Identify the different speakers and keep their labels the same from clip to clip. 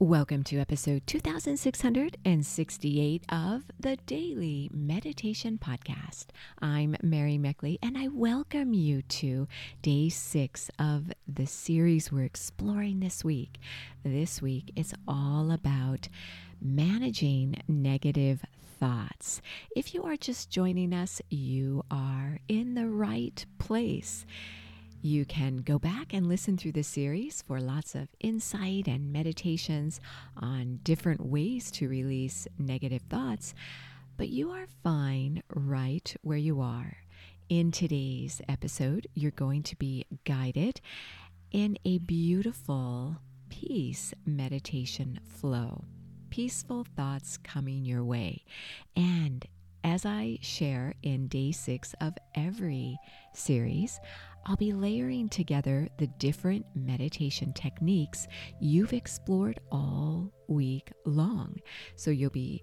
Speaker 1: Welcome to episode 2668 of the Daily Meditation Podcast. I'm Mary Meckley, and I welcome you to day six of the series we're exploring this week. This week is all about managing negative thoughts. If you are just joining us, you are in the right place. You can go back and listen through the series for lots of insight and meditations on different ways to release negative thoughts, but you are fine right where you are. In today's episode, you're going to be guided in a beautiful peace meditation flow. Peaceful thoughts coming your way. And as I share in day six of every series, I'll be layering together the different meditation techniques you've explored all week long. So you'll be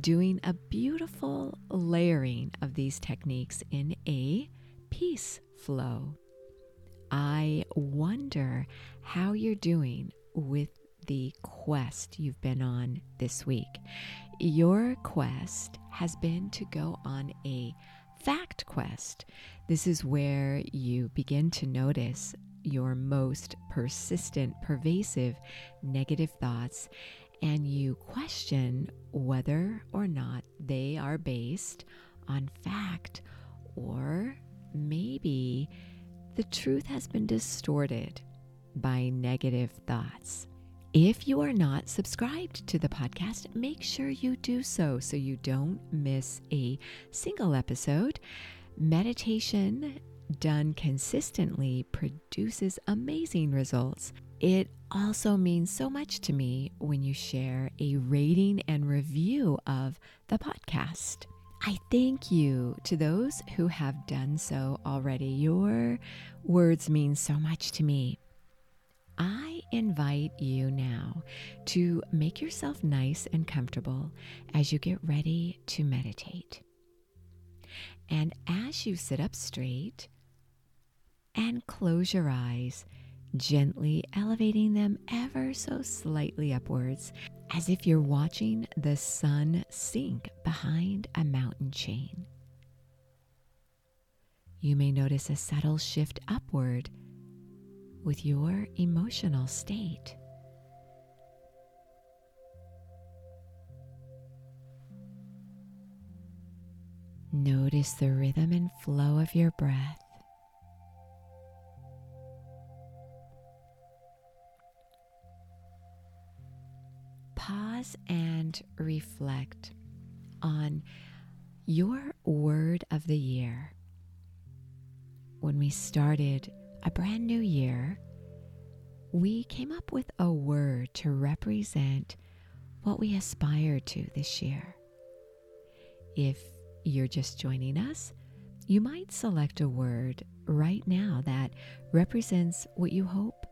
Speaker 1: doing a beautiful layering of these techniques in a peace flow. I wonder how you're doing with the quest you've been on this week. Your quest has been to go on a fact quest. This is where you begin to notice your most persistent, pervasive negative thoughts and you question whether or not they are based on fact or maybe the truth has been distorted by negative thoughts. If you are not subscribed to the podcast, make sure you do so so you don't miss a single episode. Meditation done consistently produces amazing results. It also means so much to me when you share a rating and review of the podcast. I thank you to those who have done so already. Your words mean so much to me. I invite you now to make yourself nice and comfortable as you get ready to meditate. And as you sit up straight and close your eyes, gently elevating them ever so slightly upwards, as if you're watching the sun sink behind a mountain chain. You may notice a subtle shift upward with your emotional state. Notice the rhythm and flow of your breath. Pause and reflect on your word of the year. When we started a brand new year, we came up with a word to represent what we aspire to this year. If you're just joining us, you might select a word right now that represents what you hope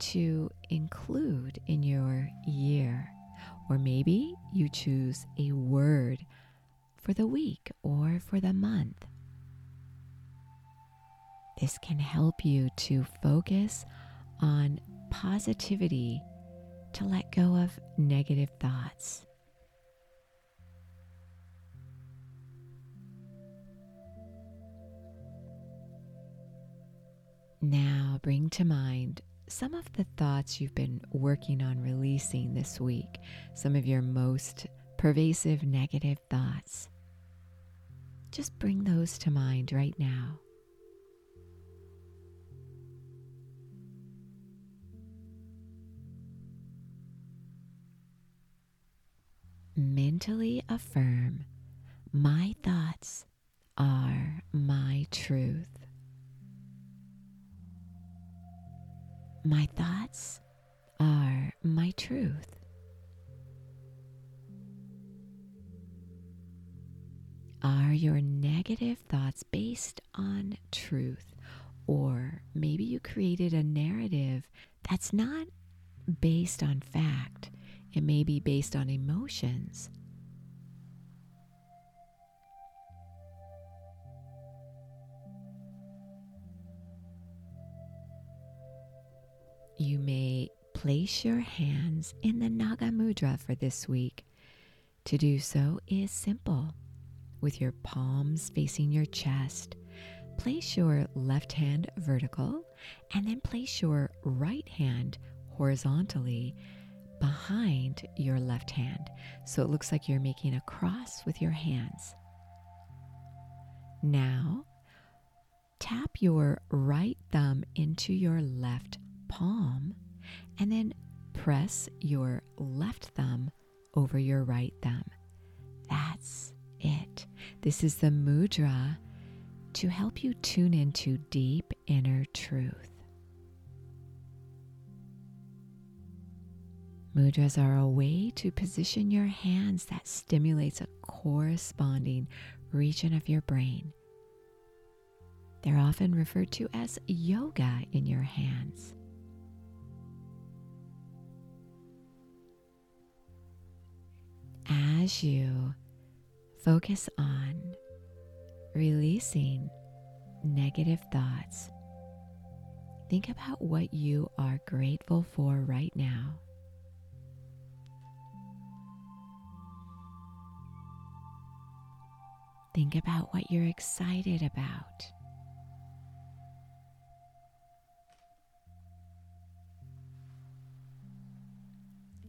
Speaker 1: to include in your year. Or maybe you choose a word for the week or for the month. This can help you to focus on positivity, to let go of negative thoughts. Now bring to mind some of the thoughts you've been working on releasing this week, some of your most pervasive negative thoughts. Just bring those to mind right now. Mentally affirm my thoughts are my truth. My thoughts are my truth. Are your negative thoughts based on truth? Or maybe you created a narrative that's not based on fact it may be based on emotions. You may place your hands in the Naga Mudra for this week. To do so is simple. With your palms facing your chest, place your left hand vertical and then place your right hand horizontally behind your left hand. So it looks like you're making a cross with your hands. Now, tap your right thumb into your left palm and then press your left thumb over your right thumb. That's it. This is the mudra to help you tune into deep inner truth. Mudras are a way to position your hands that stimulates a corresponding region of your brain. They're often referred to as yoga in your hands. As you focus on releasing negative thoughts, think about what you are grateful for right now. Think about what you're excited about.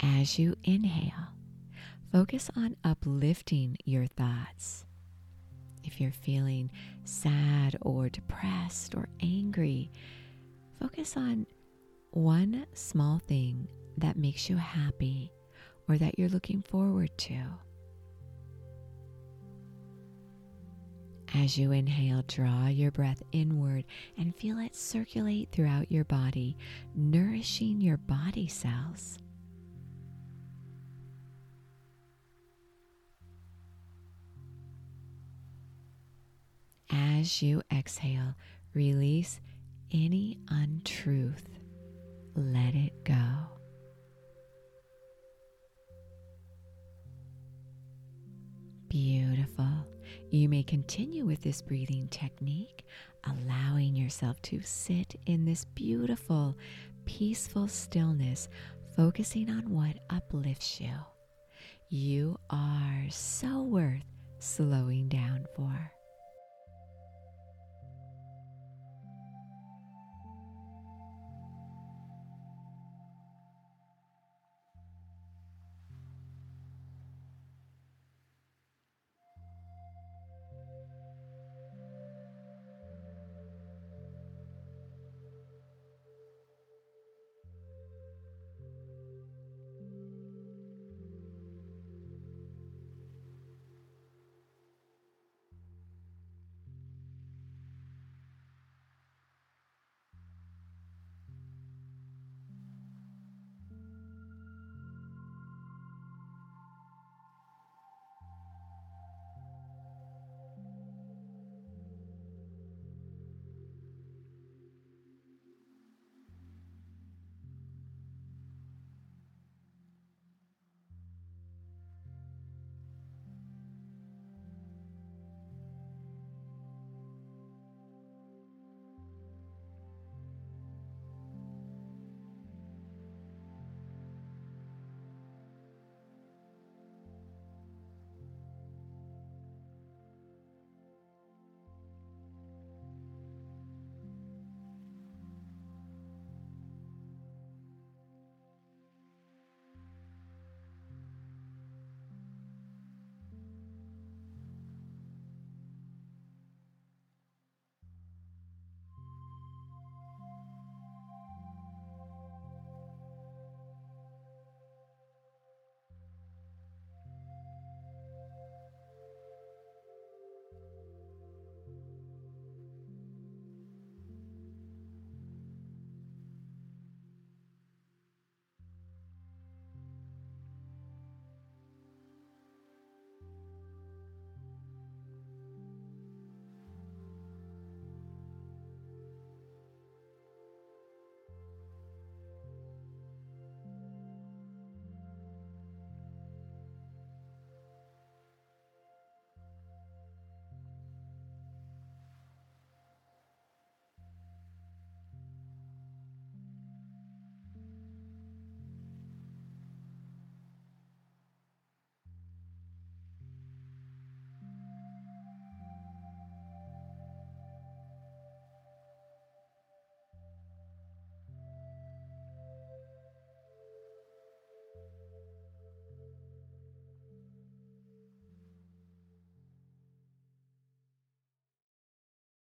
Speaker 1: As you inhale, focus on uplifting your thoughts. If you're feeling sad or depressed or angry, focus on one small thing that makes you happy or that you're looking forward to. As you inhale, draw your breath inward and feel it circulate throughout your body, nourishing your body cells. As you exhale, release any untruth. Let it go. Beautiful. You may continue with this breathing technique, allowing yourself to sit in this beautiful, peaceful stillness, focusing on what uplifts you. You are so worth slowing down for.